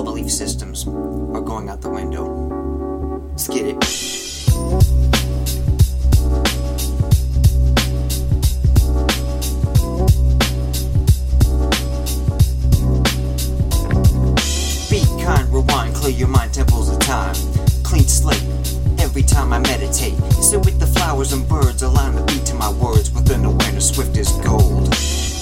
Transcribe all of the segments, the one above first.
All belief systems are going out the window. Let's get it. Be kind, rewind, clear your mind, temples of time. Clean slate, every time I meditate. Sit with the flowers and birds, align the beat to my words with an awareness swift as gold.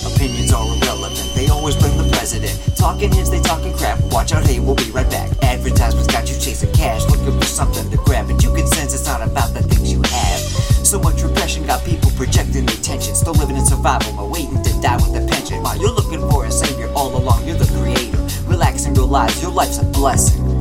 Opinions are irrelevant, they always blame the president. Talking heads, they talking crap. Watch out, hey, we'll be right back. Advertisements got you chasing cash, looking for something to grab, and you can sense it's not about the things you have. So much repression got people projecting their tension, still living in survival mode, waiting to die with a pension. While you're looking for a savior all along, you're the creator. Relax and realize your life's a blessing.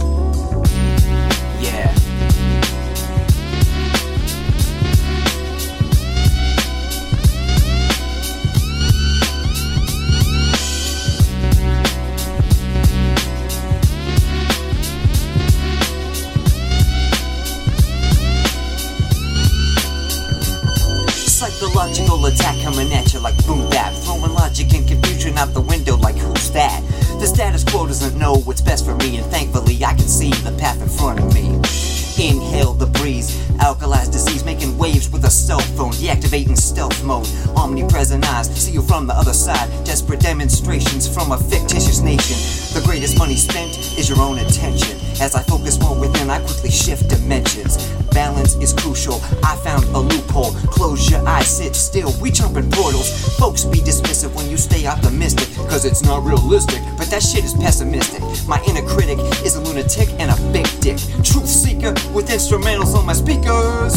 Psychological attack coming at you like boom bap, throwing logic and confusion out the window like who's that? The status quo doesn't know what's best for me, and thankfully I can see the path in front of me. Inhale the breeze, alkalized disease cell phone, deactivating stealth mode. Omnipresent eyes see you from the other side. Desperate demonstrations from a fictitious nation. The greatest money spent is your own attention. As I focus more within, I quickly shift dimensions. Balance is crucial. I found a loophole. Close your eyes, sit still. We jump in portals. Folks be dismissive when you stay optimistic, cause it's not realistic. But that shit is pessimistic. My inner critic is a lunatic and a big dick. Truth seeker with instrumentals on my speakers.